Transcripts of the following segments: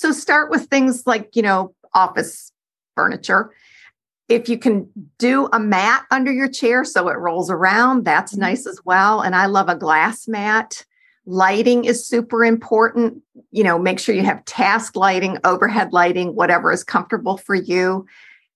So start with things like, you know, office furniture. If you can do a mat under your chair so it rolls around, that's mm-hmm. nice as well. And I love a glass mat. Lighting is super important. You know, make sure you have task lighting, overhead lighting, whatever is comfortable for you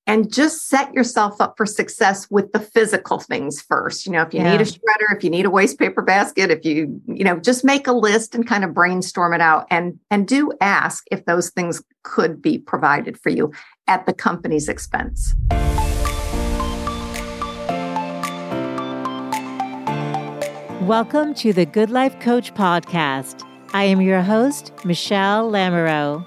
and just set yourself up for success with the physical things first. You know if you yeah. need a shredder if you need a waste paper basket if you you know just make a list and kind of brainstorm it out and and do ask if those things could be provided for you at the company's expense. Welcome to the good life coach podcast. I am your host michelle lamoureux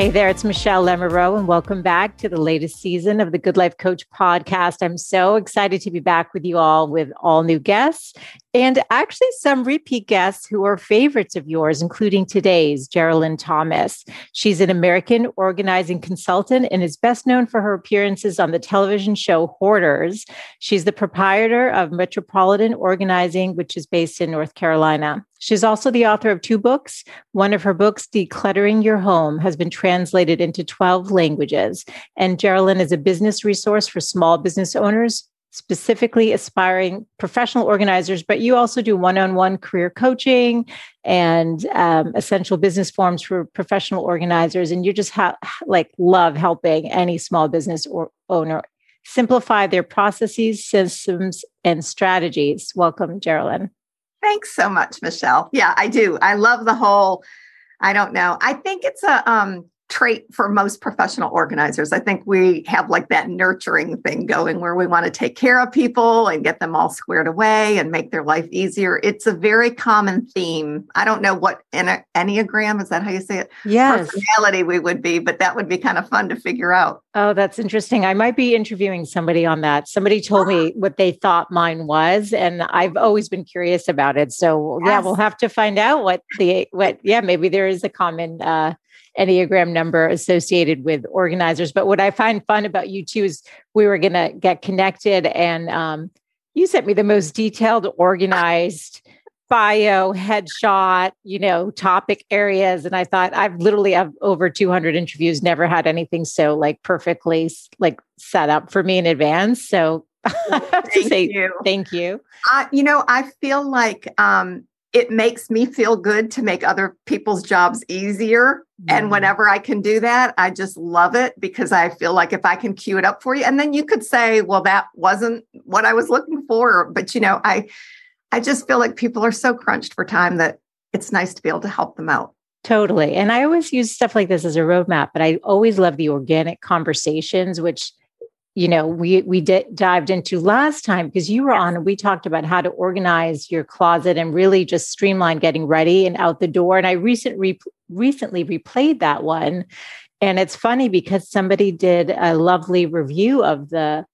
Hey there, it's Michelle Lamoureux, and welcome back to the latest season of the Good Life Coach podcast. I'm so excited to be back with you all with all new guests and actually some repeat guests who are favorites of yours, including today's Geralin Thomas. She's an American organizing consultant and is best known for her appearances on the television show Hoarders. She's the proprietor of Metropolitan Organizing, which is based in North Carolina. She's also the author of two books. One of her books, Decluttering Your Home, has been translated into 12 languages. And Geralin is a business resource for small business owners specifically aspiring professional organizers, but you also do one on one career coaching and um, essential business forms for professional organizers. And you just have like love helping any small business or owner simplify their processes, systems, and strategies. Welcome, Geralin. Thanks so much, Michelle. Yeah, I do. I love the whole. I don't know. I think it's a um trait for most professional organizers. I think we have like that nurturing thing going where we want to take care of people and get them all squared away and make their life easier. It's a very common theme. I don't know what Enneagram is that how you say it? Yes. Personality we would be, but that would be kind of fun to figure out. Oh, that's interesting. I might be interviewing somebody on that. Somebody told me what they thought mine was, and I've always been curious about it. So yes. yeah, we'll have to find out what the what. Yeah, maybe there is a common uh, Enneagram number associated with organizers. But what I find fun about you too is we were going to get connected and um, you sent me the most detailed, organized bio, headshot, you know, topic areas. And I thought I've literally have over 200 interviews, never had anything so like perfectly like set up for me in advance. So thank say you. thank you. Uh, you know, I feel like um, it makes me feel good to make other people's jobs easier. Mm. And whenever I can do that, I just love it because I feel like if I can cue it up for you, and then you could say, well, that wasn't what I was looking for. But you know, I I just feel like people are so crunched for time that it's nice to be able to help them out. Totally. And I always use stuff like this as a roadmap, but I always love the organic conversations, which you know we we d- dived into last time because you were on and we talked about how to organize your closet and really just streamline getting ready and out the door. And i recent re- recently replayed that one. And it's funny because somebody did a lovely review of the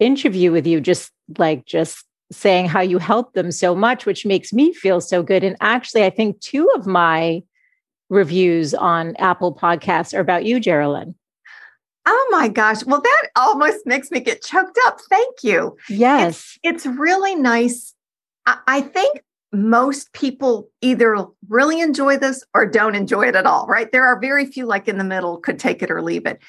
interview with you just like just saying how you helped them so much which makes me feel so good. And actually i think two of my reviews on apple podcasts are about you Geralin Oh my gosh. Well, that almost makes me get choked up. Thank you. Yes. It's, it's really nice. I, I, think most people either really enjoy this or don't enjoy it at all, right? There are very few like in the middle, could take it or leave it.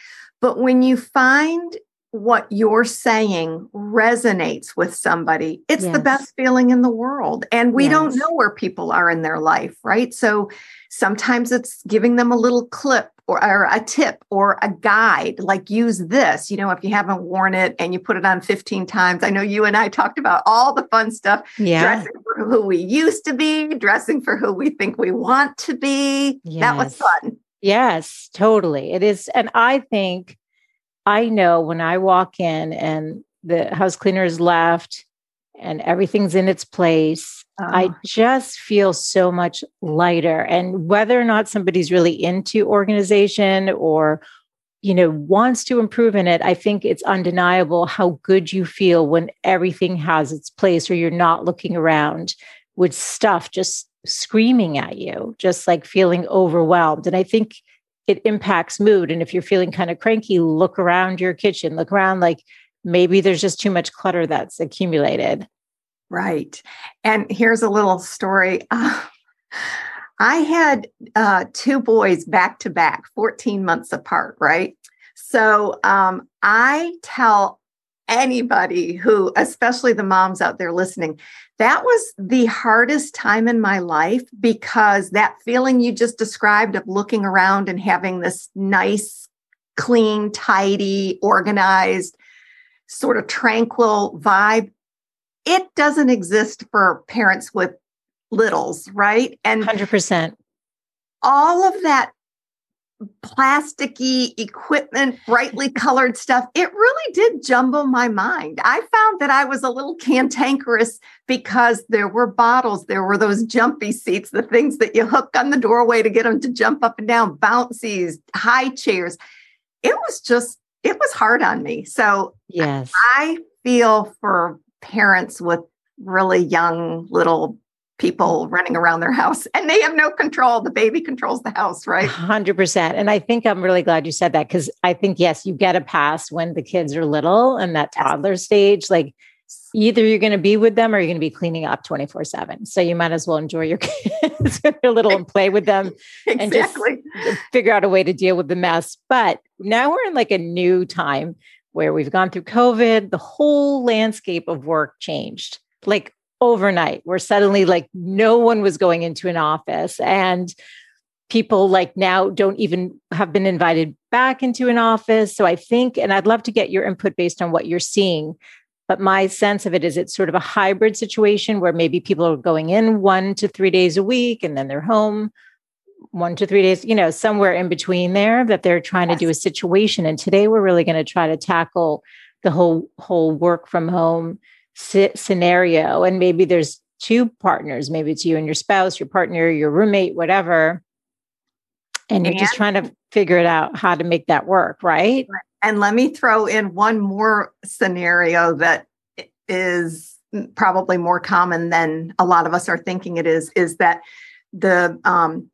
But when you find what you're saying resonates with somebody, it's yes. the best feeling in the world. And we yes. don't know where people are in their life, right? So sometimes it's giving them a little clip or, or, a tip or a guide, like use this, you know, if you haven't worn it and you put it on 15 times. I know you and I talked about all the fun stuff. Yeah. Dressing for who we used to be, dressing for who we think we want to be. Yes. That was fun. Yes, totally. It is. And I think I know when I walk in and the house cleaners left and everything's in its place, oh. I just feel so much lighter. And whether or not somebody's really into organization or you know, wants to improve in it, I think it's undeniable how good you feel when everything has its place or you're not looking around with stuff just screaming at you, just like feeling overwhelmed. And I think it impacts mood. And if you're feeling kind of cranky, look around your kitchen, look around like maybe there's just too much clutter that's accumulated. Right. And here's a little story. Uh, I had uh, two boys back to back, 14 months apart, right? So um, I tell anybody who, especially the moms out there listening, that was the hardest time in my life because that feeling you just described of looking around and having this nice, clean, tidy, organized, sort of tranquil vibe, it doesn't exist for parents with littles, right? And 100%. All of that plasticky equipment, brightly colored stuff, it really did jumble my mind. I found that I was a little cantankerous because there were bottles, there were those jumpy seats, the things that you hook on the doorway to get them to jump up and down, bouncies, high chairs. It was just, it was hard on me. So yes, I feel for parents with really young little people mm. running around their house and they have no control. The baby controls the house, right? 100%. And I think I'm really glad you said that because I think, yes, you get a pass when the kids are little and that toddler yes. stage. Like either you're going to be with them or you're going to be cleaning up 24 7. So you might as well enjoy your kids when they're little and play with them exactly. and just figure out a way to deal with the mess. But now we're in like a new time where we've gone through COVID, the whole landscape of work changed. Like overnight where suddenly like no one was going into an office and people like now don't even have been invited back into an office so i think and i'd love to get your input based on what you're seeing but my sense of it is it's sort of a hybrid situation where maybe people are going in one to three days a week and then they're home one to three days you know somewhere in between there that they're trying yes. to do a situation. And today we're really going to try to tackle the whole whole work from home scenario. And maybe there's two partners. Maybe it's you and your spouse your partner your roommate whatever. And you're just trying to figure it out how to make that work right? And let me throw in one more scenario that is probably more common than a lot of us are thinking it is is that the um,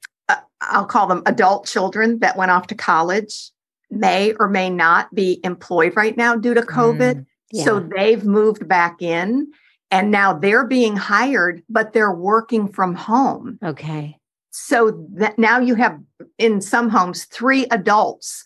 i'll call them adult children that went off to college may or may not be employed right now due to covid mm. So they've moved back in and now they're being hired, but they're working from home. Okay. So that now you have in some homes three adults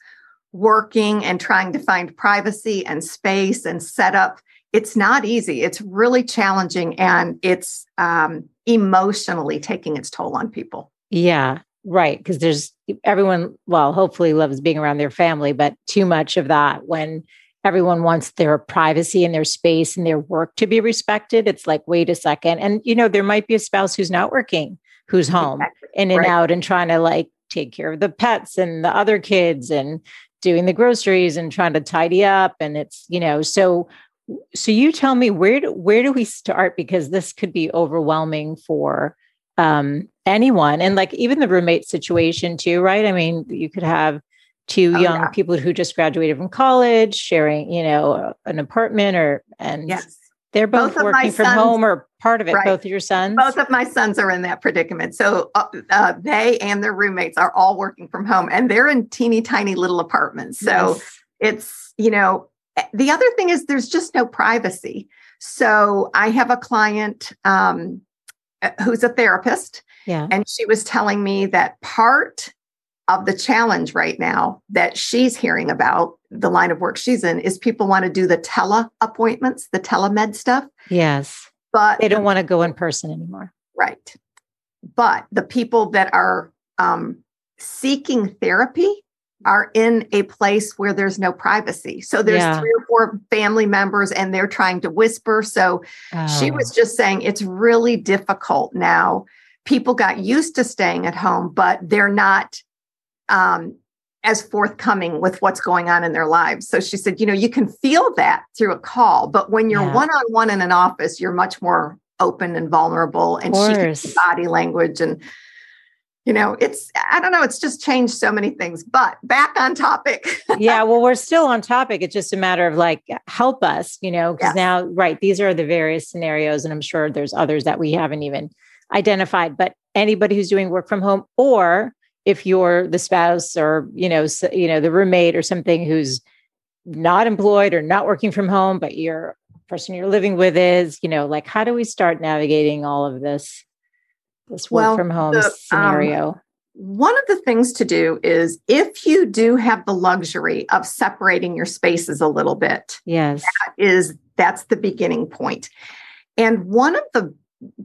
working and trying to find privacy and space and set up. It's not easy. It's really challenging and it's um, emotionally taking its toll on people. Yeah, right. Because there's everyone, well, hopefully loves being around their family, but too much of that when everyone wants their privacy and their space and their work to be respected. It's like, wait a second. And, you know, there might be a spouse who's not working, who's home exactly. in and right. out and trying to like take care of the pets and the other kids and doing the groceries and trying to tidy up. And it's, you know, so so you tell me where do where do we start? Because this could be overwhelming for um anyone and like even the roommate situation too, right? I mean, you could have two oh, young yeah. people who just graduated from college sharing you know an apartment or and yes they're both, both working from sons, home or part of it right. both of your sons both of my sons are in that predicament so uh, uh, they and their roommates are all working from home and they're in teeny tiny little apartments so yes. it's you know eh, the other thing is there's just no privacy so i have a client um, eh, who's a therapist yeah. and she was telling me that part of the challenge right now that she's hearing about the line of work she's in is people want to do the tele appointments, the telemed stuff. Yes. But they don't want to go in person anymore. Right. But the people that are um, seeking therapy are in a place where there's no privacy. So there's yeah. three or four family members and they're trying to whisper. So oh. she was just saying it's really difficult now. People got used to staying at home, but they're not um, as forthcoming with what's going on in their lives. So she said, you know, you can feel that through a call, but when you're one on one in an office, you're much more open and vulnerable. And she body language and you know, it's, I don't know, it's just changed so many things, but back on topic. yeah. Well, we're still on topic. It's just a matter of like, help us, you know, because yes. now, right, these are the various scenarios. And I'm sure there's others that we haven't even identified, but anybody who's doing work from home or if you're the spouse or, you know, you know, the roommate or something who's not employed or not working from home, but your person you're living with is, you know, like how do we start navigating all of this, this work well, from home the, um, scenario? Um, one of the things to do is if you do have the luxury of separating your spaces a little bit. Yes. That is that's the beginning. And one of the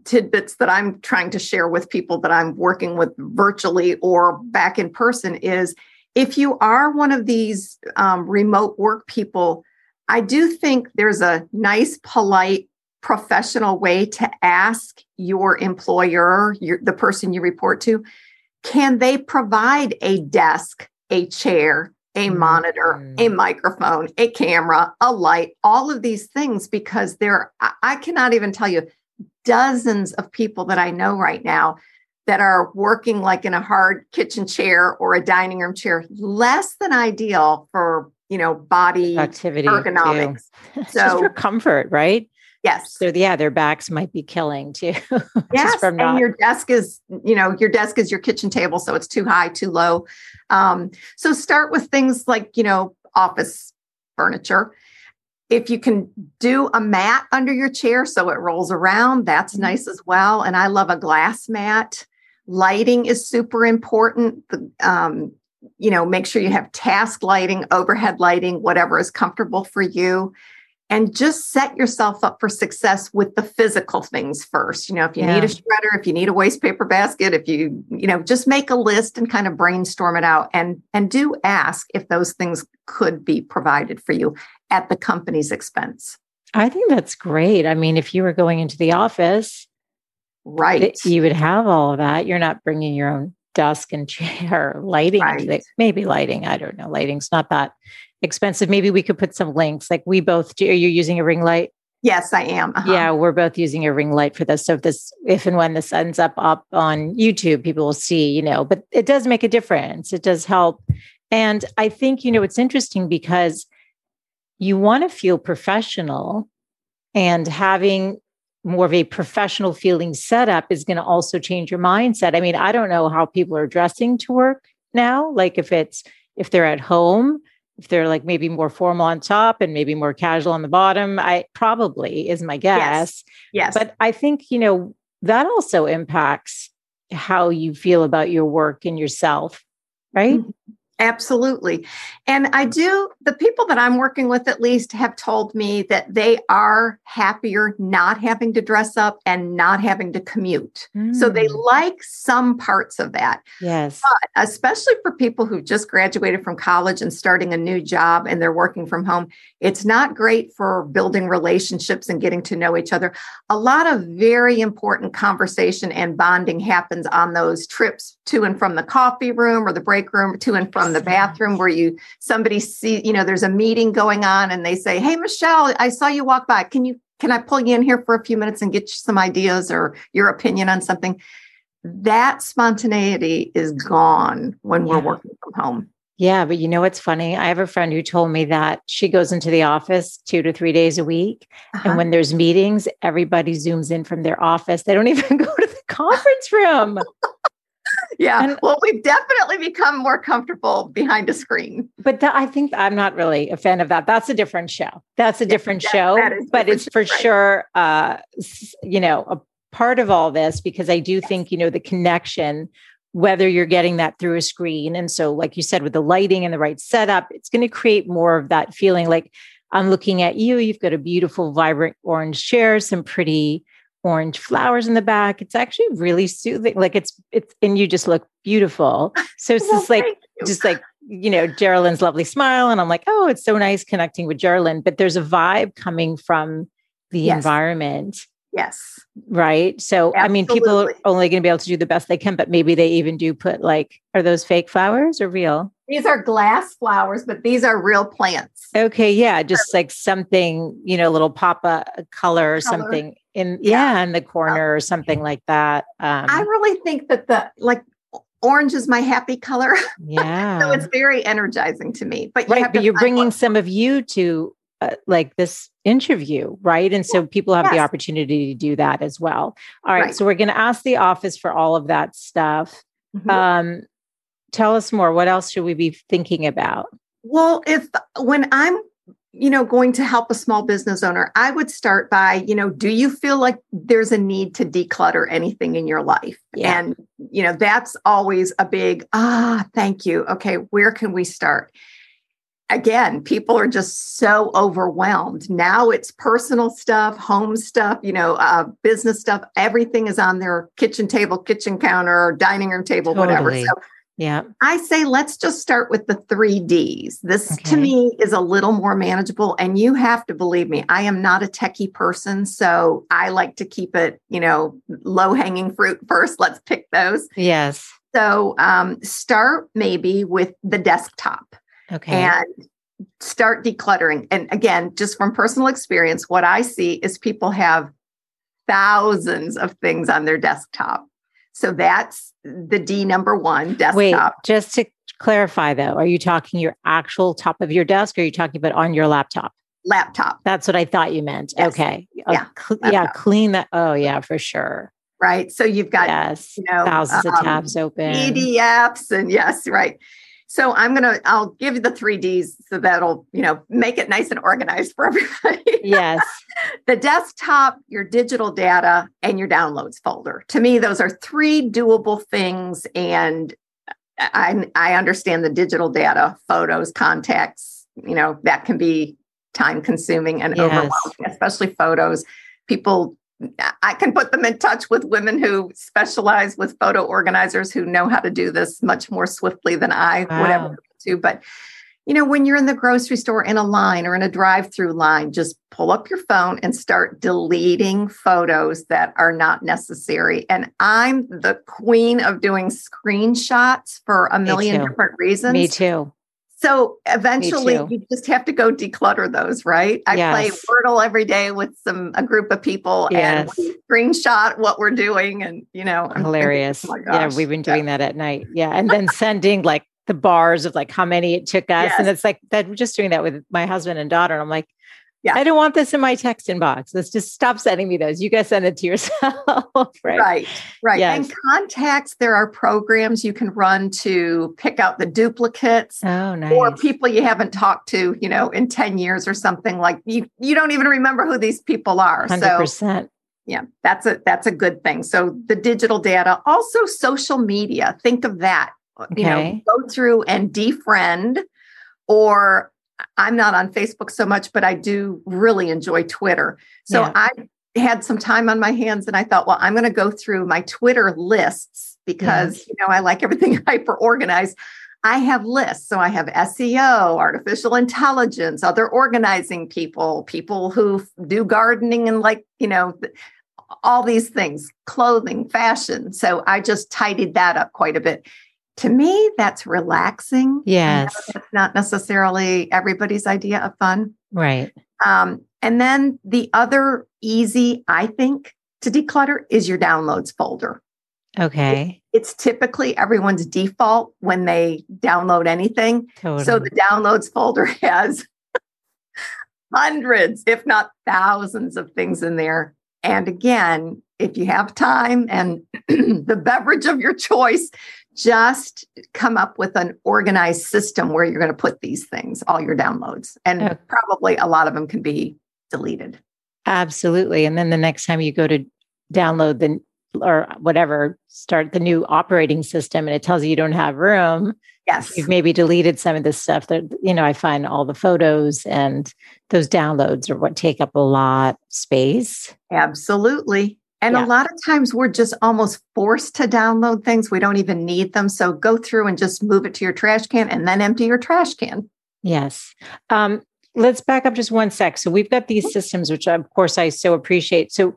tidbits that I'm trying to share with people that I'm working with virtually or back in person is if you are one of these um, remote work people, I do think there's a nice, polite, professional way to ask your employer, your, the person you report to, can they provide a desk, a chair, a mm-hmm. monitor, a microphone, a camera, a light, all of these things, because there, I cannot even tell you dozens of people that I know right now that are working like in a hard kitchen chair or a dining room chair, less than ideal for you know body activity ergonomics. so for comfort, right? Yes. So yeah, their backs might be killing too. yes, and not- your desk is you know your desk is your kitchen table, so it's too high, too low. Um, so start with things like you know office furniture if you can do a mat under your chair so it rolls around, that's mm-hmm. nice as well. And I love a glass mat. Lighting is super important. The, um, you know, make sure you have task lighting, overhead lighting, whatever is comfortable for you. And just set yourself up for success with the physical things first. You know, if you yeah. need a shredder, if you need a waste paper basket, if you, you know, just make a list and kind of brainstorm it out and and do ask if those things could be provided for you at the company's expense. I think that's great. I mean, if you were going into the office, right, you would have all of that. You're not bringing your own desk and chair lighting. Right. Maybe lighting. I don't know. Lighting's not that expensive. Maybe we could put some links. Like we both do. Are you using a ring light? Yes, I am. Uh-huh. Yeah, we're both using a ring light for this. So if this, if and when this ends up up on YouTube, people will see. You know, but it does make a difference. It does help. And I think you know it's interesting because you want to feel professional and having more of a professional feeling setup is going to also change your mindset. I mean, I don't know how people are dressing to work now. Like if it's if they're at home, if they're like maybe more formal on top and maybe more casual on the bottom, I probably is my guess. Yes. yes. But I think, you know, that also impacts how you feel about your work and yourself, right? Mm-hmm. Absolutely. And I do, the people that I'm working with at least have told me that they are happier not having to dress up and not having to commute. Mm. So they mm. like some parts of that. Yes. But especially for people who just graduated from college and starting a new job and they're working from home, it's not great for building relationships and getting to know each other. A lot of very important conversation and bonding happens on those trips to and from the coffee room or the break room, to and from the bathroom where you somebody see, you know, there's a meeting going on and they say, Hey, Michelle, I saw you walk by. Can you can I pull you in here for a few minutes and get you some ideas or your opinion on something? That spontaneity is gone when yeah. we're working from home. Yeah, but you know what's funny? I have a friend who told me that she goes into the office two to three days a week. Uh-huh. And when there's meetings, everybody zooms in from their office. They don't even go to the conference room yeah. And, well, we've definitely become more comfortable behind a screen. But th- I think I'm not really a fan of that. That's a different show. That's a different that, show. That but it's for right. sure, uh, you know, a part of all this because I do yes. think, you know, the connection, whether you're getting that through a screen. And so, like you said, with the lighting and the right setup, it's going to create more of that feeling like I'm looking at you. You've got a beautiful, vibrant orange chair, some pretty orange flowers in the back. It's actually really soothing. Like it's it's and you just look beautiful. So it's well, just like just like you know Geralin's lovely smile, and I'm like, oh, it's so nice connecting with Geralin. But there's a vibe coming from the yes. environment. Yes. Right. So Absolutely. I mean, people are only going to be able to do the best they can, but maybe they even do put like, are those fake flowers or real? These are glass flowers, but these are real plants. Okay. Yeah. Just like something, you know, little pop a color or color. something in yeah. yeah. in the corner or something like that um, i really think that the like orange is my happy color. Yeah. so it's very energizing to me. But you right, but you're bringing some of you to uh, like this interview, right? And so people have yes. the opportunity to do that as well. All right, right. so we're going to ask the office for all of that stuff. Mm-hmm. Um, tell us more. What else should we be thinking about? Well, if when I'm you know going to help a small business owner i would start by you know do you feel like there's a need to declutter anything in your life? Yeah. and you know that's always a big ah thank you. Okay where can we start? Again people are just so overwhelmed. Now it's personal stuff home stuff you know uh, business stuff. Everything is on their kitchen table kitchen counter dining room table totally. whatever. So yeah. I say let's just start with the three Ds. This okay. to me is a little more manageable. And you have to believe me, I am not a techie person. So I like to keep it, you know, low hanging fruit first. Let's pick those. Yes. So um, start maybe with the desktop. Okay. And start decluttering. And again, just from personal experience, what I see is people have thousands of things on their desktop. So that's the D number one desktop. Wait, just to clarify though, are you talking your actual top of your desk or are you talking about on your laptop? Laptop. That's what I thought you meant. Yes. Okay. Yeah. Cl- yeah. Clean that. Oh, yeah, for sure. Right. So you've got yes, you know, thousands um, of tabs open. PDFs and yes, right. So I'm gonna I'll give you the three Ds so that'll you know make it nice and organized for everybody. Yes. the desktop, your digital data, and your downloads folder. To me, those are three doable things. And I I understand the digital data, photos, contacts, you know, that can be time consuming and yes. overwhelming, especially photos. People I can put them in touch with women who specialize with photo organizers who know how to do this much more swiftly than I wow. would ever do. But you know, when you're in the grocery store in a line or in a drive-through line, just pull up your phone and start deleting photos that are not necessary. And I'm the queen of doing screenshots for a million different reasons. Me too. So eventually you just have to go declutter those, right? I yes. play Wordle every day with some a group of people yes. and screenshot what we're doing and you know hilarious. Thinking, oh yeah, we've been doing yeah. that at night. Yeah. And then sending like the bars of like how many it took us. Yes. And it's like that we're just doing that with my husband and daughter. And I'm like, yeah. I don't want this in my text inbox. Let's just stop sending me those. You guys send it to yourself. right. Right. Right. Yes. And contacts, there are programs you can run to pick out the duplicates oh, nice. or people you haven't talked to, you know, in 10 years or something like you, you don't even remember who these people are. 100%. So yeah, that's a that's a good thing. So the digital data, also social media. Think of that. Okay. You know, go through and defriend or I'm not on Facebook so much, but I do really enjoy Twitter. So yeah. I had some time on my hands and I thought, well, I'm going to go through my Twitter lists because, yes. you know, I like everything hyper organized. I have lists. So I have SEO, artificial intelligence, other organizing people, people who do gardening and like, you know, all these things, clothing, fashion. So I just tidied that up quite a bit to me, that's relaxing. Yes. That's not necessarily everybody's idea of fun. Right. Um, and then the other easy, I think, to declutter is your downloads folder. Okay. It, it's typically everyone's default when they download anything. Totally. So the downloads folder has hundreds, if not thousands, of things in there. And again, if you have time and the beverage of your choice, just come up with an organized system where you're going to put these things, all your downloads. And okay. probably a lot of them can be deleted. Absolutely. And then the next time you go to download the or whatever, start the new operating system and it tells you you don't have room. Yes. You've maybe deleted some of this stuff that, you know, I find all the photos and those downloads are what take up a lot space. Absolutely. And yeah. a lot of times we're just almost forced to download things. We don't even need them. So go through and just move it to your trash can and then empty your trash can. Yes. Um, let's back up just one sec. So we've got these mm-hmm. systems, which of course I so appreciate. So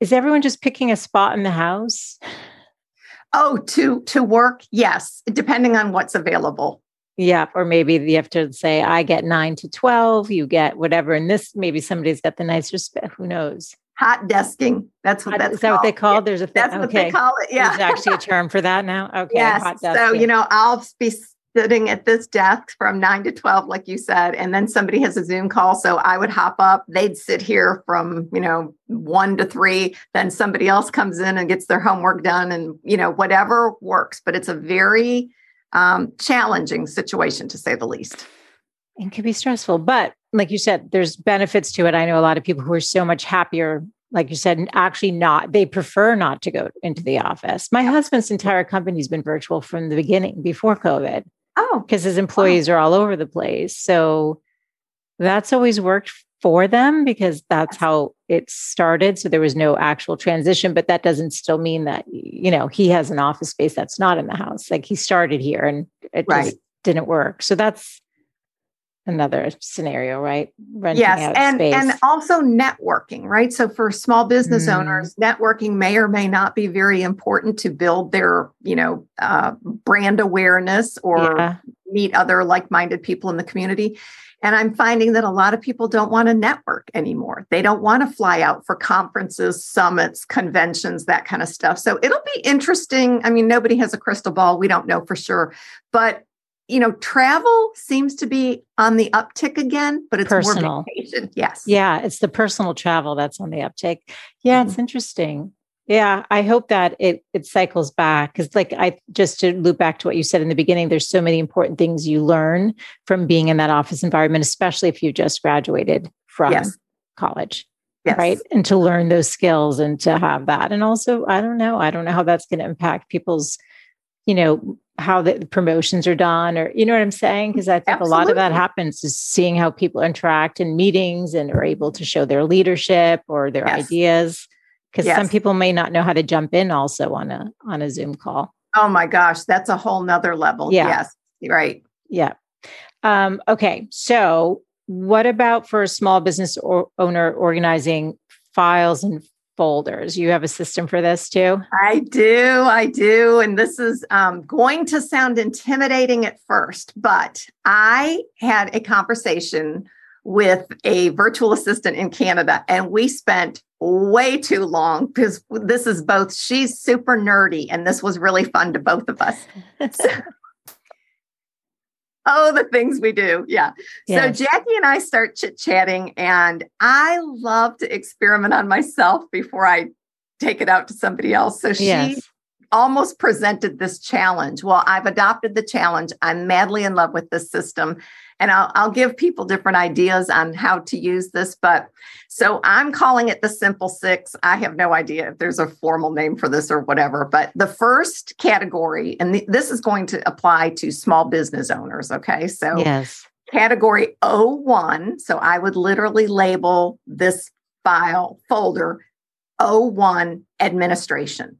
is everyone just picking a spot in the house? Oh, to to work, yes, depending on what's available. Yeah, or maybe you have to say, I get nine to twelve, you get whatever. And this maybe somebody's got the nicer spot. Who knows? Hot desking. That's what that's Is that called. what they call? it? There's a thing. That's okay. what they call it. Yeah. There's actually a term for that now. Okay. yes. So, you know, I'll be sitting at this desk from nine to 12, like you said, and then somebody has a Zoom call. So I would hop up, they'd sit here from, you know, one to three, then somebody else comes in and gets their homework done and, you know, whatever works. But it's a very um, challenging situation to say the least. It can be stressful, but like you said, there's benefits to it. I know a lot of people who are so much happier, like you said, actually not, they prefer not to go into the office. My husband's entire company's been virtual from the beginning before COVID Oh, because his employees are all over the place. So that's always worked for them because that's how it started. So there was no actual transition, but that doesn't still mean that, you know, he has an office space that's not in the house. Like he started here and it Right. just didn't work. So that's another scenario, right? Renting yes out and space. and also networking right so for small business Mm. owners networking may or may not be very important to build their you know uh, brand awareness or yeah. meet other like-minded people in the community and i'm finding that a lot of people don't want to network anymore they don't want to fly out for conferences summits conventions that kind of stuff so it'll be interesting i mean nobody has a crystal ball we don't know for sure but you know travel seems to be on the uptick again but it's Personal. yes Yeah, it's the personal travel that's on the uptick. Yeah, it's mm-hmm. interesting. Yeah, I hope that it it cycles back because, like, I just to loop back to what you said in the beginning. There's so many important things you learn from being in that office environment, especially if you just graduated from Yes. college, yes right? And to learn those skills and to have that, and also, I don't know, I don't know how that's going to impact people's, you know, how the promotions are done, or you know what I'm saying? Because I think a lot of that happens is seeing how people interact in meetings and are able to show their leadership or their Yes. ideas. Because some people may not know how to jump in also on a on a Zoom call. oh my gosh that's a whole nother level Yeah. yes right Yeah. Um, okay. So, what about for a small business or owner organizing files and folders? You have a system for this too? I do, I do. And this is um, going to sound intimidating at first, but I had a conversation with a virtual assistant in Canada, and we spent way too long because this is both, she's super nerdy, and this was really fun to both of us. Oh, the things we do. Yeah. Yes. So Jackie and I start chit chatting, and I love to experiment on myself before I take it out to somebody else. So she yes. Almost presented this challenge. Well, I've adopted the challenge. I'm madly in love with this system. And I'll, I'll give people different ideas on how to use this. But so I'm calling it the simple six. I have no idea if there's a formal name for this or whatever. But the first category, and th- this is going to apply to small business owners. Okay. So Yes. category 01. So I would literally label this file folder 01 administration,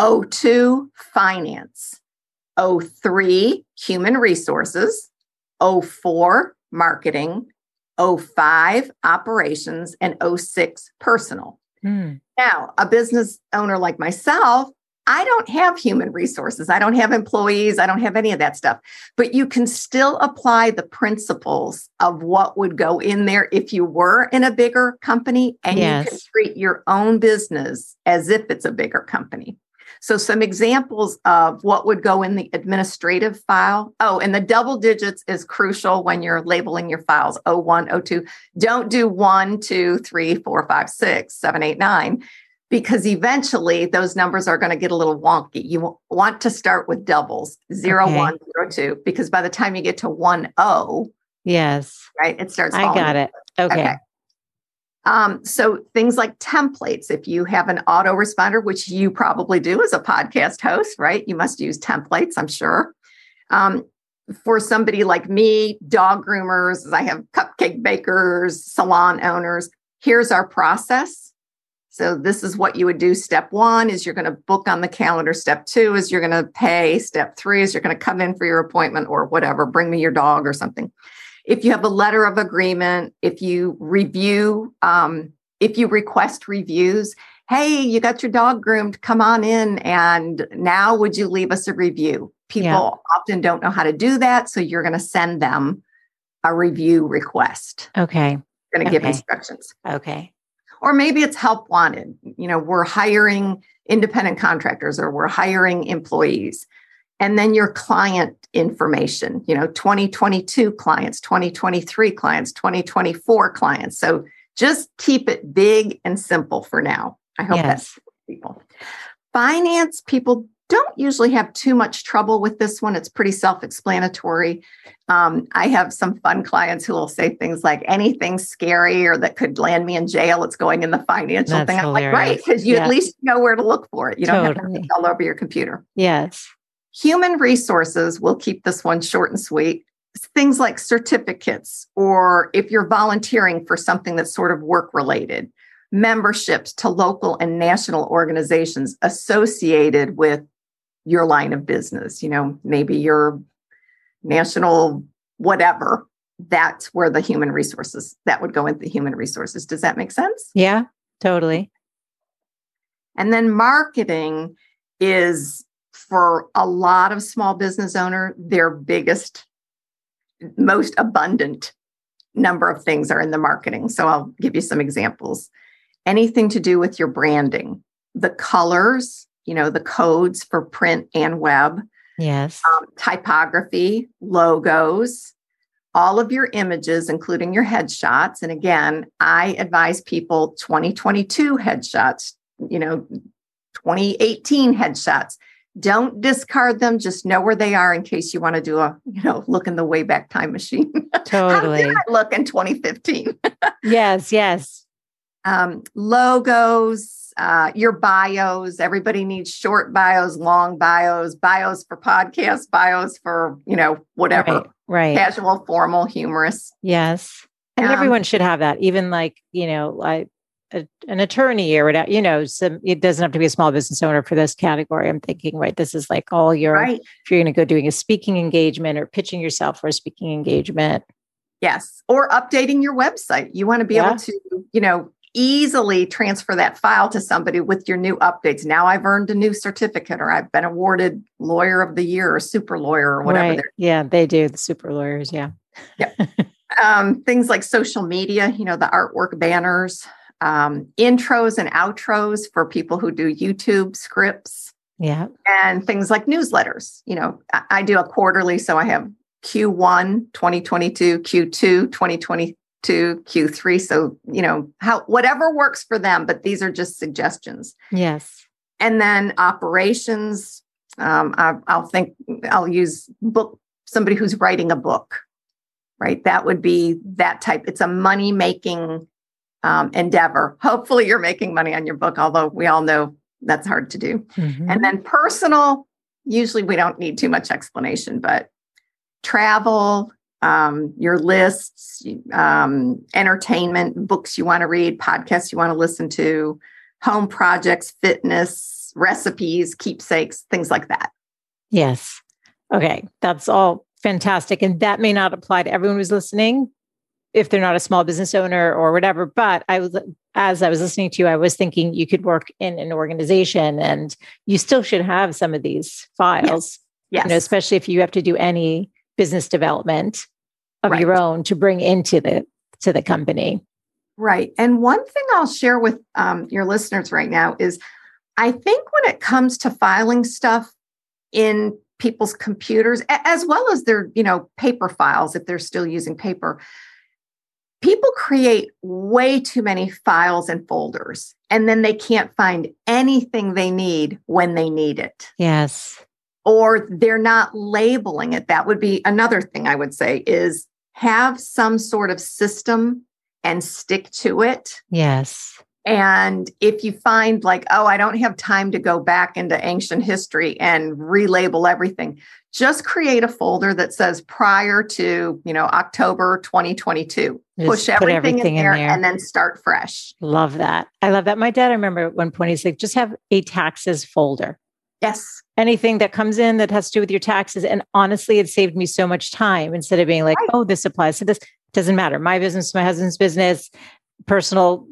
02 finance, 03 human resources, 04 marketing, 05 operations, and 06 personal. Hmm. Now, a business owner like myself, I don't have human resources. I don't have employees. I don't have any of that stuff. But you can still apply the principles of what would go in there if you were in a bigger company and you can treat your own business as if it's a bigger company. So, some examples of what would go in the administrative file. Oh, and the double digits is crucial when you're labeling your files 01, 02. Don't do one, two, three, four, five, six, seven, eight, nine, because eventually those numbers are going to get a little wonky. You want to start with doubles zero, Okay. one, zero, two, because by the time you get to one, oh, Yes. right, it starts. I got it. Okay. Okay. Um, so things like templates, if you have an autoresponder, which you probably do as a podcast host, right? You must use templates, I'm sure. Um, for somebody like me, dog groomers, I have cupcake bakers, salon owners. Here's our process. So this is what you would do. Step one is you're going to book on the calendar. Step two is you're going to pay. Step three is you're going to come in for your appointment or whatever. Bring me your dog or something if you have a letter of agreement, if you review, um, if you request reviews, hey, you got your dog groomed, come on in. And now would you leave us a review? People Yeah. often don't know how to do that. So you're going to send them a review request. Okay. Going to give instructions. Okay. or maybe it's help wanted. You know, we're hiring independent contractors or we're hiring employees. And then your client information, you know, 2022 clients, 2023 clients, 2024 clients. So just keep it big and simple for now. I hope yes. that's people. Finance people don't usually have too much trouble with this one. It's pretty self explanatory. Um, I have some fun clients who will say things like anything scary or that could land me in jail, it's going in the financial That's thing. I'm hilarious. like, right, because you yeah. at least know where to look for it. You don't have to all over your computer. Yes. Human resources will keep this one short and sweet. Things like certificates, or if you're volunteering for something that's sort of work related, memberships to local and national organizations associated with your line of business. You know, maybe your national whatever. That's where the human resources that would go into the human resources. Does that make sense? Yeah, totally. And then marketing is for a lot of small business owner their biggest most abundant number of things are in the marketing. So I'll give you some examples. Anything to do with your branding, the colors, you know, the codes for print and web. Yes. Um, typography, logos, all of your images, including your headshots. And again, I advise people 2022 headshots, you know, 2018 headshots. Don't discard them. Just know where they are in case you want to do a, you know, look in the way back Time machine. Totally. I look in 2015? yes, yes. Um, logos, uh, your bios. Everybody needs short bios, long bios, bios for podcasts, bios for, you know, whatever. Right. right. Casual, formal, humorous. Yes. And um, everyone should have that. Even like, you know, like a, an attorney or whatever, you know, some, it doesn't have to be a small business owner for this category. I'm thinking, right, this is like all your, right. if you're going to go doing a speaking engagement or pitching yourself for a speaking engagement. Yes. Or updating your website. You want to be yeah. able to, you know, easily transfer that file to somebody with your new updates. Now I've earned a new certificate or I've been awarded lawyer of the year or super lawyer or whatever. Right. Yeah, they do. The super lawyers. Yeah. Yeah. um, things like social media, you know, the artwork banners, um, intros and outros for people who do YouTube scripts. Yeah. And things like newsletters. You know, I, I do a quarterly. So I have Q1 2022, Q2 2020 to Q3. So, you know, how whatever works for them, but these are just suggestions. Yes. And then operations, um, I, I'll think I'll use book somebody who's writing a book, right? That would be that type. It's a money making um, endeavor. Hopefully, you're making money on your book, although we all know that's hard to do. Mm-hmm. And then personal, usually we don't need too much explanation, but travel, um, your lists, um, entertainment, books you want to read, podcasts you want to listen to, home projects, fitness, recipes, keepsakes, things like that. Yes. Okay. That's all fantastic. And that may not apply to everyone who's listening if they're not a small business owner or whatever. But I was, as I was listening to you, I was thinking you could work in an organization and you still should have some of these files. Yes. You know, especially if you have to do any business development of right. your own to bring into the to the company. Right. And one thing I'll share with um, your listeners right now is I think when it comes to filing stuff in people's computers, as well as their, you know, paper files, if they're still using paper, people create way too many files and folders, and then they can't find anything they need when they need it. Yes. Or they're not labeling it. That would be another thing I would say is have some sort of system and stick to it. Yes. And if you find like, oh, I don't have time to go back into ancient history and relabel everything, just create a folder that says prior to, you know, October 2022. Just Push everything, everything in, there in, there and then start fresh. Love that. I love that. My dad, I remember at one point, he's like, just have a taxes folder. Yes. Anything that comes in that has to do with your taxes. And honestly, it saved me so much time instead of being like, right. oh, this applies to this. Doesn't matter. My business, my husband's business, personal,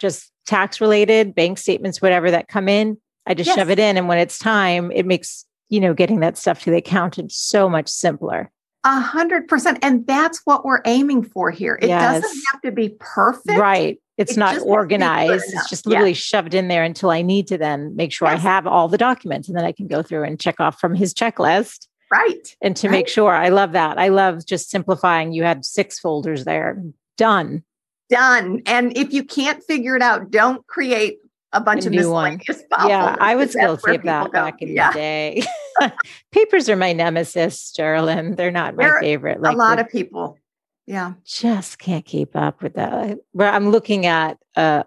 just tax related, bank statements, whatever that come in. I just yes. shove it in. And when it's time, it makes, you know, getting that stuff to the accountant so much simpler. A hundred percent. And that's what we're aiming for here. It Yes. doesn't have to be perfect. Right. It's It not just has to be good organized. It's just Yeah. literally shoved in there until I need to then make sure I have all the documents and then I can go through and check off from his checklist Right. and to Right. make sure. I love that. I love just simplifying. You had six folders there. Done. Done. And if you can't figure it out, don't create a bunch A of miscellaneous file yeah, I was 'cause that's guilty where of that go. back in yeah. the day. Papers are my nemesis, Geralin. They're not my They're favorite. a lot of people. Yeah. just can't keep up with that. Where I'm looking at a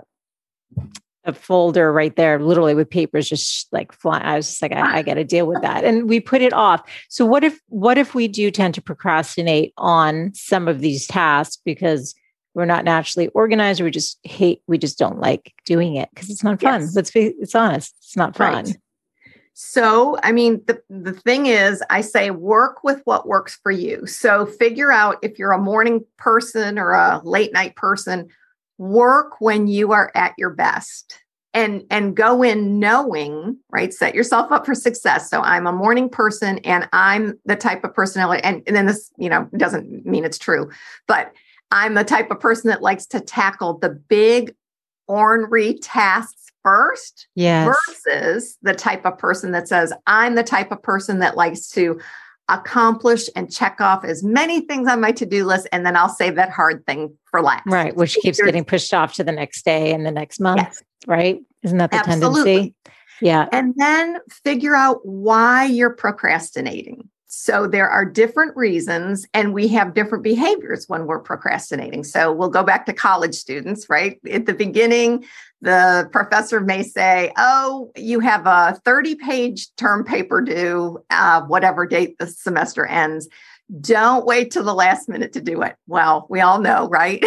a folder right there, literally with papers just like flying. I was just like, I, I got to deal with that, and we put it off. So what if what if we do tend to procrastinate on some of these tasks because we're not naturally organized, or we just hate, we just don't like doing it because it's not fun. Yes. Let's be, it's honest, it's not fun. Right. So, I mean, the, the thing is, I say work with what works for you. So, figure out if you're a morning person or a late night person, work when you are at your best and and go in knowing right set yourself up for success so i'm a morning person and i'm the type of personality and, and then this you know doesn't mean it's true but i'm the type of person that likes to tackle the big ornery tasks first Yes. versus the type of person that says, I'm the type of person that likes to accomplish and check off as many things on my to do list, and then I'll save that hard thing for last. Right, which keeps getting pushed off to the next day and the next month, Yes, right? Isn't that the absolutely. tendency? Yeah. And then figure out why you're procrastinating. So there are different reasons, and we have different behaviors when we're procrastinating. So we'll go back to college students, right? At the beginning, the professor may say, Oh, you have a 30 page term paper due, uh, whatever date the semester ends. Don't wait till the last minute to do it. Well, we all know, right?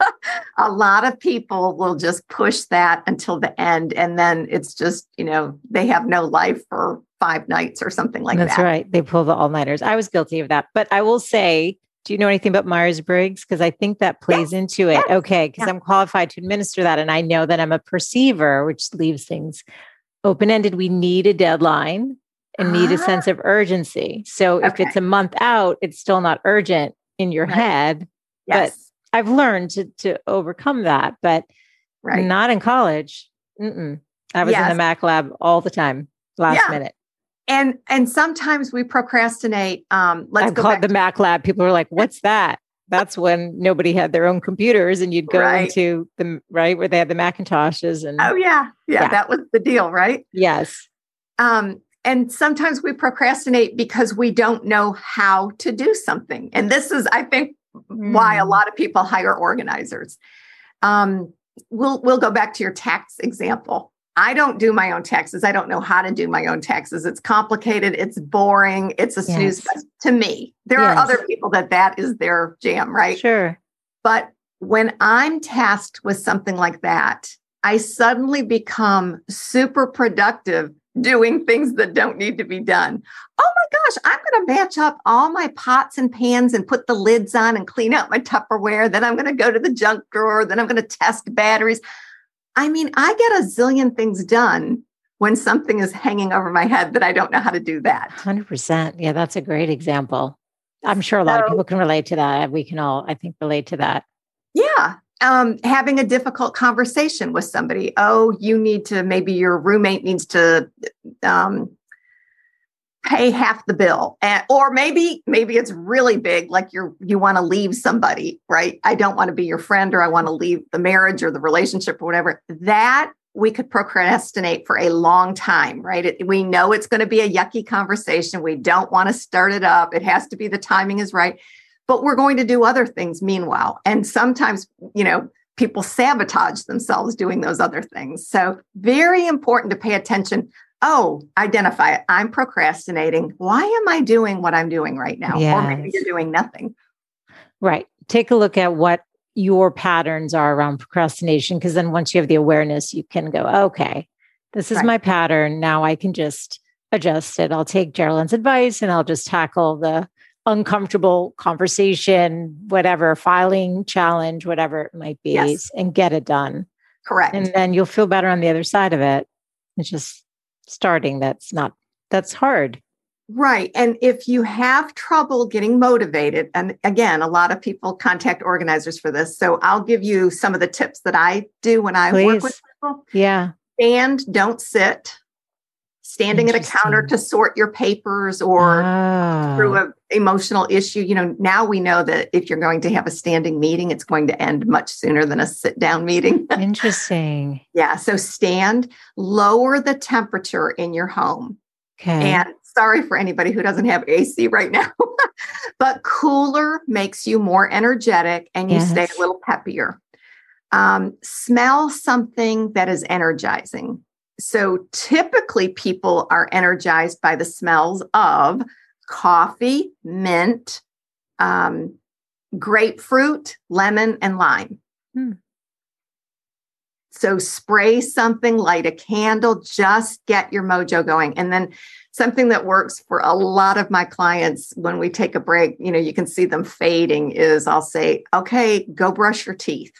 a lot of people will just push that until the end and then it's just you know they have no life for five nights or something like That's that That's right. They pull the all nighters. I was guilty of that. But I will say, do you know anything about Myers Briggs? Because I think that plays into it. yes, Okay. Because yeah. I'm qualified to administer that. And I know that I'm a perceiver, which leaves things open ended. We need a deadline and need a Ah. sense of urgency. So if it's a month out, it's still not urgent in your Right. head. yes I've learned to, to overcome that, but right not in college. Mm-mm. I was in the Mac lab all the time, last Yeah. minute. And and sometimes we procrastinate um let's I go called back the Mac lab. People are like, "What's that?" That's when nobody had their own computers, and you'd go Right. into the right where they had the Macintoshes. And oh yeah, yeah Yeah. that was the deal right yes, um and sometimes we procrastinate because we don't know how to do something and this is i think why a Mm. lot of people hire organizers. Um, we'll we'll go back to your tax example. I don't do my own taxes. I don't know how to do my own taxes. It's complicated. It's boring. It's a snooze Yes. fest to me. There Yes. are other people that that is their jam, right? sure. But when I'm tasked with something like that, I suddenly become super productive doing things that don't need to be done. Oh my gosh, I'm going to match up all my pots and pans and put the lids on and clean out my Tupperware. Then I'm going to go to the junk drawer. Then I'm going to test batteries. I mean, I get a zillion things done when something is hanging over my head that I don't know how to do that. Hundred percent. Yeah, that's a great example. I'm sure a lot of people can relate to that. We can all, I think, relate to that. Yeah. Um, having a difficult conversation with somebody. Oh, you need to, maybe your roommate needs to um, pay half the bill. And, or maybe, maybe it's really big, like you're, you want to leave somebody, right? I don't want to be your friend or I want to leave the marriage or the relationship or whatever. That we could procrastinate for a long time, right? It, we know it's going to be a yucky conversation. We don't want to start it up. It has to be the timing is right but we're going to do other things meanwhile. And sometimes, you know, people sabotage themselves doing those other things. So, very important to pay attention. Oh, identify it. I'm procrastinating. Why am I doing what I'm doing right now? Or maybe you're doing nothing. Right. Take a look at what your patterns are around procrastination, because then once you have the awareness, you can go, okay, this is Right. my pattern. Now I can just adjust it. I'll take Geralin's advice and I'll just tackle the uncomfortable conversation, whatever filing challenge, whatever it might be, Yes. and get it done. Correct. And then you'll feel better on the other side of it. It's just starting that's not, that's hard. Right. And if you have trouble getting motivated, and again, a lot of people contact organizers for this. So I'll give you some of the tips that I do when I Please. work with people. Yeah. Stand, don't sit. Standing at a counter to sort your papers or through an emotional issue. You know, now we know that if you're going to have a standing meeting, it's going to end much sooner than a sit down meeting. Interesting. yeah. So stand, lower the temperature in your home. Okay. And sorry for anybody who doesn't have AC right now, but cooler makes you more energetic and you Yes. stay a little peppier. Um, smell something that is energizing. So typically, people are energized by the smells of coffee, mint, um, grapefruit, lemon, and lime. Hmm. So spray something, light a candle, just get your mojo going. And then something that works for a lot of my clients when we take a break, you know, you can see them fading is I'll say, okay, go brush your teeth.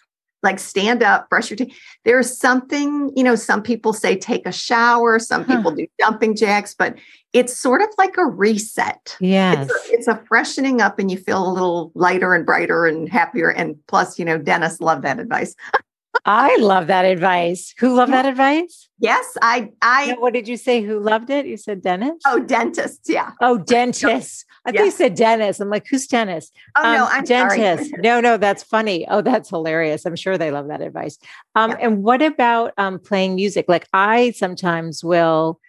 Like stand up, brush your teeth. There's something, you know, some people say take a shower, some Huh. people do jumping jacks, but it's sort of like a reset. yes. It's a, it's a freshening up and you feel a little lighter and brighter and happier. And plus, you know, dentists love that advice. I love that advice. Who loved that advice? Yes, I, I, No, what did you say? Who loved it? You said Dennis? oh, dentists. Yeah. Oh, dentist. I think you said Dennis. I'm like, who's Dennis? Oh, no, Um, I'm dentist. sorry. No, no, that's funny. Oh, that's hilarious. I'm sure they love that advice. Um, Yeah. And what about um, playing music? Like I sometimes will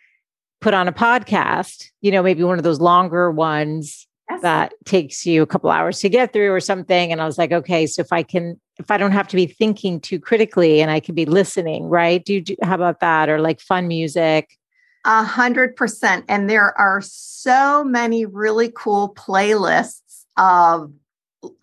put on a podcast, you know, maybe one of those longer ones Yes. that takes you a couple hours to get through or something. And I was like, okay, so if I can, if I don't have to be thinking too critically and I can be listening, right? Do you, do, how about that? Or like fun music? A hundred percent. And there are so many really cool playlists of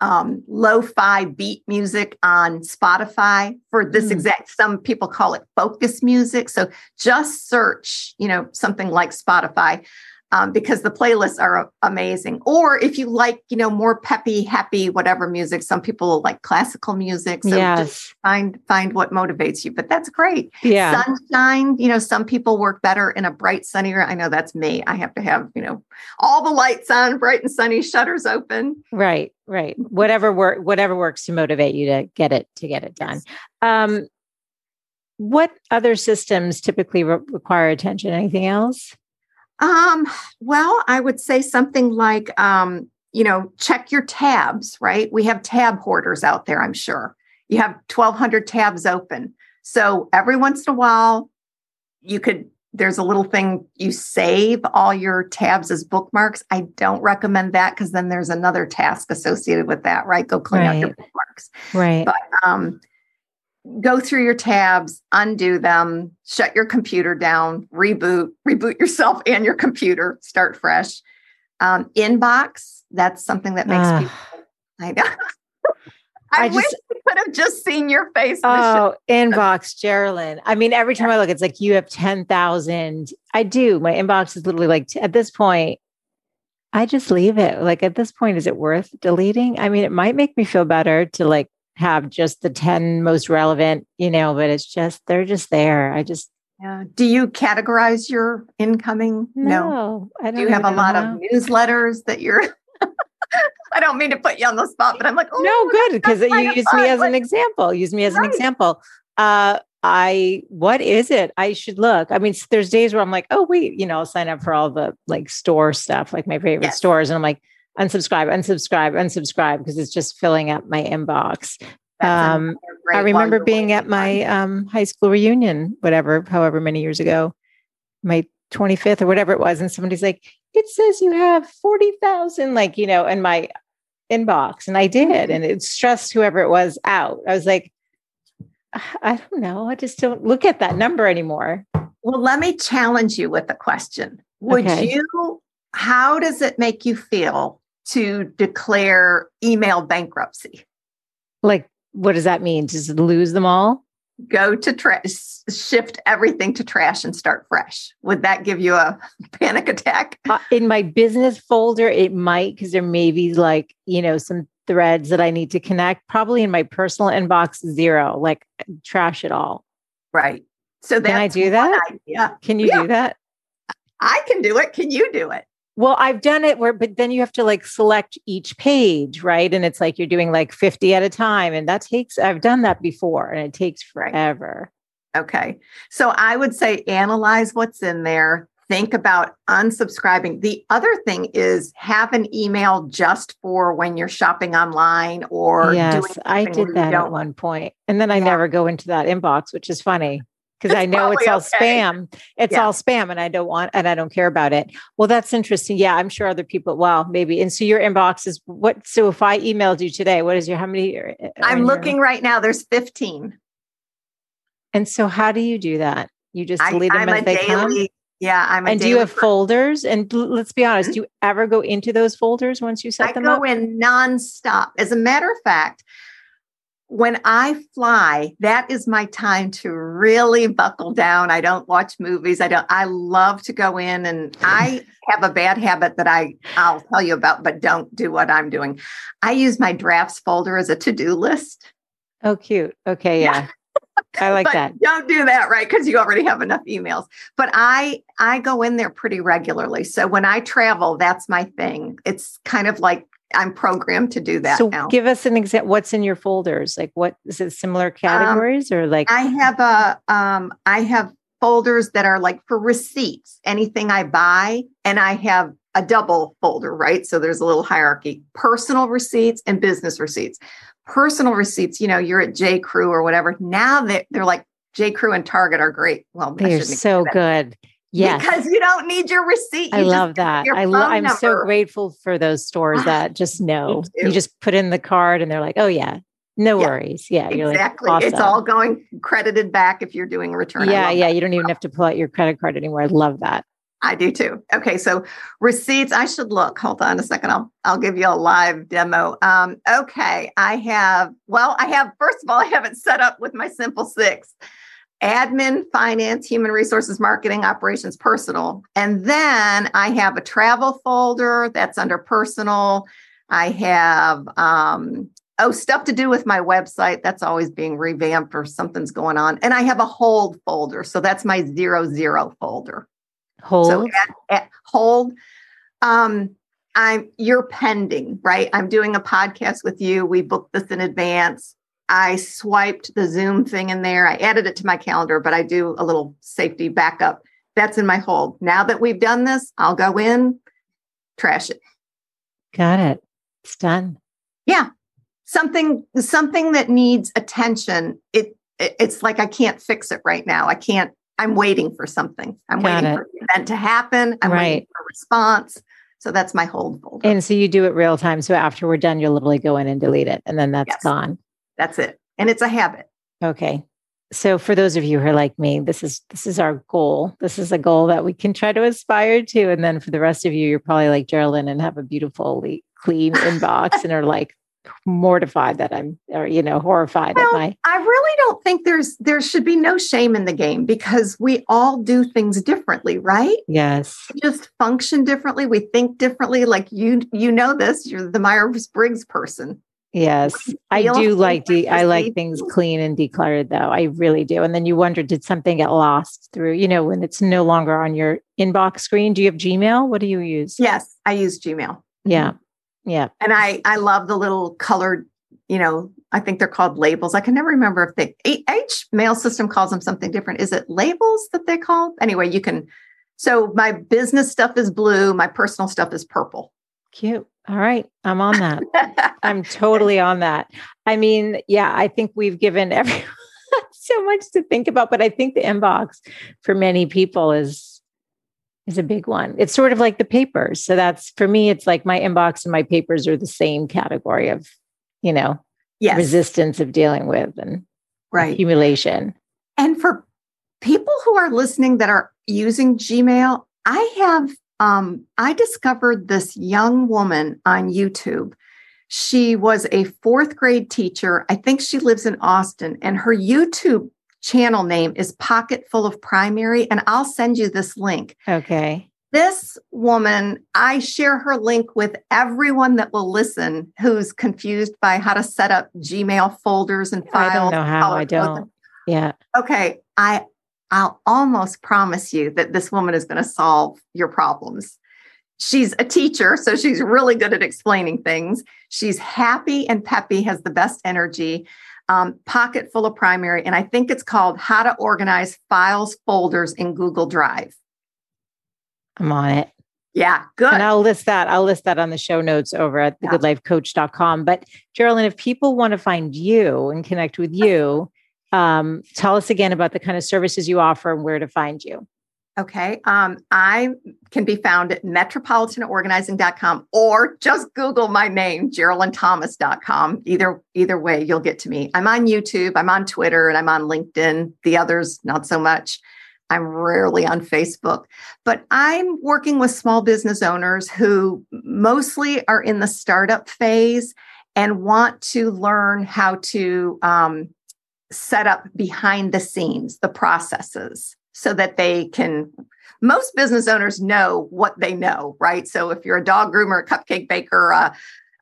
um, lo-fi beat music on Spotify for this Mm. exact. Some people call it focus music. So just search, you know, something like Spotify. Um, because the playlists are amazing. Or if you like, you know, more peppy, happy, whatever music. Some people like classical music. So just find find what motivates you. But that's great Yeah. sunshine you know some people work better in a bright sunnier i know that's me i have to have you know all the lights on bright and sunny shutters open Right, right. Whatever work, whatever works to motivate you to get it to get it done. Um, what other systems typically re- require attention? Anything else? Um well i would say something like um you know check your tabs right? We have tab hoarders out there i'm sure. You have 1200 tabs open. So every once in a while you could there's a little thing you save all your tabs as bookmarks. I don't recommend that because then there's another task associated with that right? Go clean out your bookmarks. Right. but um, go through your tabs, undo them, shut your computer down, reboot, reboot yourself and your computer, start fresh. Um, inbox, that's something that makes Ah. people. I know. I, I wish just- we could have just seen your face. Michelle. Oh, inbox, Geralin. I mean, every time I look, it's like you have 10,000. I do. My inbox is literally like, at this point, I just leave it. Like, at this point, is it worth deleting? I mean, it might make me feel better to like have just the 10 most relevant, you know, but it's just, they're just there. I just, Yeah. Do you categorize your incoming? no, I don't Do you have a lot know. of newsletters that you're? I don't mean to put you on the spot, but I'm like, oh, no good because you use me as an example use me as an example uh i what is it i should look i mean there's days where i'm like oh wait you know i'll sign up for all the like store stuff like my favorite Yes. stores and i'm like unsubscribe unsubscribe unsubscribe because it's just filling up my inbox um, i remember being at my um high school reunion whatever however many years ago my 25th or whatever it was and somebody's like it says you have 40,000 like you know in my inbox and I did and it stressed whoever it was out. I was like I don't know. I just don't look at that number anymore. Well, let me challenge you with a question. Would Okay. you, how does it make you feel to declare email bankruptcy? Like what does that mean? Just lose them all? Go to trash, shift everything to trash and start fresh. Would that give you a panic attack? Uh, in my business folder it might because there may be like, you know, some threads that I need to connect. Probably in my personal inbox zero, like trash it all. Right. So Can I do that? idea. Can you Yeah. do that? I can do it. Can you do it? Well, I've done it where, but then you have to like select each page, right? And it's like you're doing like 50 at a time. And that takes, I've done that before and it takes forever. Okay. So I would say analyze what's in there, think about unsubscribing. The other thing is have an email just for when you're shopping online or yes, I did that at one point, and then I yeah. never go into that inbox, which is funny because I know it's all okay. spam. It's yeah. all spam, and I don't want and I don't care about it. Well, that's interesting. Yeah, I'm sure other people. Well, maybe. And so your inbox is what? So if I emailed you today, what is your how many? Uh, I'm looking your, right now. There's 15. And so, how do you do that? You just delete them I'm as they daily, come. Yeah, I'm. and do you have person. folders? And let's be honest, do you ever go into those folders once you set I them up? I go in nonstop. As a matter of fact, when I fly, that is my time to really buckle down. I don't watch movies. I don't. I love to go in, and I have a bad habit that I I'll tell you about, but don't do what I'm doing. I use my drafts folder as a to do list. Oh, cute. Okay, yeah. yeah. I like that. Don't do that, right? Because you already have enough emails. But I I go in there pretty regularly. So when I travel, that's my thing. It's kind of like I'm programmed to do that. So now. give us an example. What's in your folders? Like what is it similar um, categories um, or like I have a um I have folders that are like for receipts, anything I buy, and I have a double folder, right? So there's a little hierarchy personal receipts and business receipts personal receipts, you know, you're at J. Crew or whatever. Now they, they're like J. Crew and Target are great. Well, they're so good. Yes. Because you don't need your receipt. You I love that. I lo- I'm number. so grateful for those stores that just know. You just put in the card and they're like, oh, yeah, no yeah, worries. Yeah. exactly. Like, awesome. It's all going credited back if you're doing a return. Yeah. Yeah. That. You don't even have to pull out your credit card anymore. I love that. I do too. Okay, so receipts. I should look. Hold on a second. I'll I'll give you a live demo. Um, okay, I have. Well, I have. First of all, I have it set up with my Simple Six: admin, finance, human resources, marketing, operations, personal, and then I have a travel folder that's under personal. I have um, oh stuff to do with my website that's always being revamped or something's going on, and I have a hold folder. So that's my zero zero folder. Hold. So at, at hold. Um, I'm you're pending, right? I'm doing a podcast with you. We booked this in advance. I swiped the Zoom thing in there. I added it to my calendar, but I do a little safety backup. That's in my hold. Now that we've done this, I'll go in, trash it. Got it. It's done. Yeah. Something something that needs attention. It, it it's like I can't fix it right now. I can't I'm waiting for something. I'm Got waiting it. for the event to happen. I'm right. waiting for a response. So that's my hold folder. And so you do it real time. So after we're done, you'll literally go in and delete it. And then that's yes. gone. That's it. And it's a habit. Okay. So for those of you who are like me, this is this is our goal. This is a goal that we can try to aspire to. And then for the rest of you, you're probably like Geralin and have a beautiful clean inbox and are like, mortified that I'm, or you know, horrified well, at my. I really don't think there's there should be no shame in the game because we all do things differently, right? Yes, we just function differently. We think differently. Like you, you know this. You're the Myers Briggs person. Yes, I do like de- I like things clean and decluttered though. I really do. And then you wonder, did something get lost through? You know, when it's no longer on your inbox screen. Do you have Gmail? What do you use? Yes, I use Gmail. Yeah. Yeah. And I I love the little colored, you know, I think they're called labels. I can never remember if they each mail system calls them something different. Is it labels that they call? Anyway, you can so my business stuff is blue, my personal stuff is purple. Cute. All right. I'm on that. I'm totally on that. I mean, yeah, I think we've given everyone so much to think about, but I think the inbox for many people is is a big one. It's sort of like the papers. So that's for me, it's like my inbox and my papers are the same category of, you know, yes. resistance of dealing with and right. accumulation. And for people who are listening that are using Gmail, I have um, I discovered this young woman on YouTube. She was a fourth grade teacher. I think she lives in Austin, and her YouTube channel name is Pocket Full of Primary, and I'll send you this link. Okay. This woman, I share her link with everyone that will listen who's confused by how to set up Gmail folders and files. I don't know how. I don't. Yeah. Okay. I I'll almost promise you that this woman is going to solve your problems. she's a teacher, so she's really good at explaining things. She's happy and peppy, has the best energy, um, pocket full of primary. And I think it's called How to Organize Files Folders in Google Drive. I'm on it. Yeah, good. And I'll list that. I'll list that on the show notes over at thegoodlifecoach.com. But Geralin, if people want to find you and connect with you, um, tell us again about the kind of services you offer and where to find you. Okay. Um, I can be found at metropolitanorganizing.com or just Google my name, GeralinThomas.com. Either either way, you'll get to me. I'm on YouTube, I'm on Twitter, and I'm on LinkedIn. The others, not so much. I'm rarely on Facebook, but I'm working with small business owners who mostly are in the startup phase and want to learn how to um, set up behind the scenes, the processes, so that they can. Most business owners know what they know, right? So if you're a dog groomer, a cupcake baker, uh,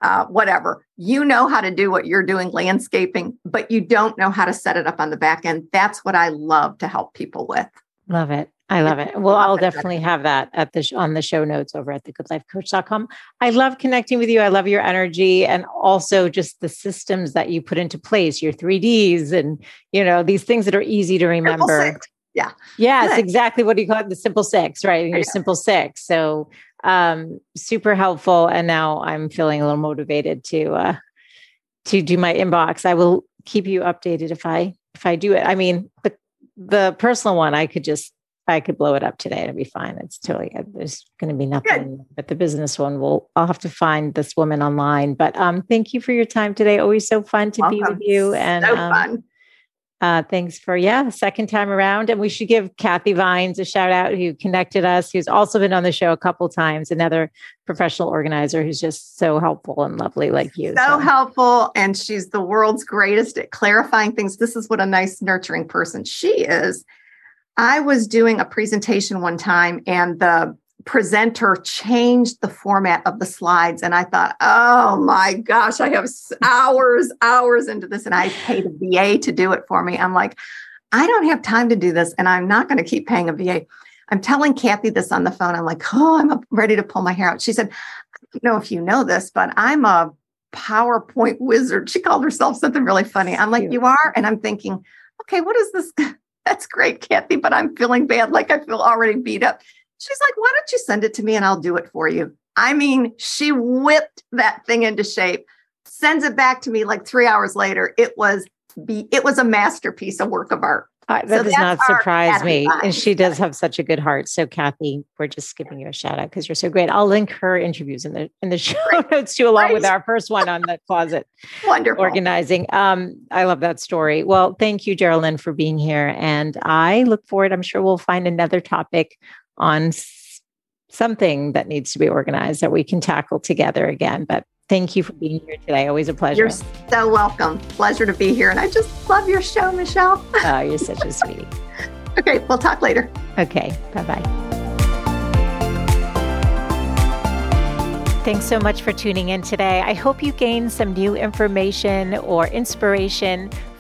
uh, whatever, you know how to do what you're doing, landscaping, but you don't know how to set it up on the back end. That's what I love to help people with. Love it. I love it. Well, I'll definitely have that at the sh- on the show notes over at thegoodlifecoach.com. I love connecting with you. I love your energy and also just the systems that you put into place, your 3Ds and you know, these things that are easy to remember. Yeah. Yes, Good. exactly what do you call it? The simple six, right? Your simple six. So um super helpful. And now I'm feeling a little motivated to uh to do my inbox. I will keep you updated if I if I do it. I mean, the the personal one, I could just I could blow it up today it'd be fine. It's totally there's going to be nothing. Good. But the business one will I'll have to find this woman online. But um, thank you for your time today. Always so fun to Welcome. be with you. And so um, fun. Uh, thanks for yeah, second time around. And we should give Kathy Vines a shout out who connected us, who's also been on the show a couple times, another professional organizer who's just so helpful and lovely like you. So, so, helpful. And she's the world's greatest at clarifying things. This is what a nice, nurturing person she is. I was doing a presentation one time and the presenter changed the format of the slides. And I thought, oh my gosh, I have hours, hours into this. And I paid a VA to do it for me. I'm like, I don't have time to do this. And I'm not going to keep paying a VA. I'm telling Kathy this on the phone. I'm like, oh, I'm ready to pull my hair out. She said, I don't know if you know this, but I'm a PowerPoint wizard. She called herself something really funny. I'm like, you are? And I'm thinking, okay, what is this? That's great, Kathy, but I'm feeling bad. Like I feel already beat up. She's like, why don't you send it to me and I'll do it for you? I mean, she whipped that thing into shape, sends it back to me like three hours later. It was be it was a masterpiece, a work of art. Uh, that so does not surprise me. And she does have such a good heart. So Kathy, we're just giving you a shout out because you're so great. I'll link her interviews in the in the show notes too, along with our first one on the closet Wonderful. organizing. Um, I love that story. Well, thank you, Geralin, for being here. And I look forward, I'm sure we'll find another topic on something that needs to be organized that we can tackle together again. But thank you for being here today. Always a pleasure. You're so welcome. Pleasure to be here. And I just love your show, Michelle. oh, you're such a sweetie. okay, we'll talk later. Okay, bye bye. Thanks so much for tuning in today. I hope you gained some new information or inspiration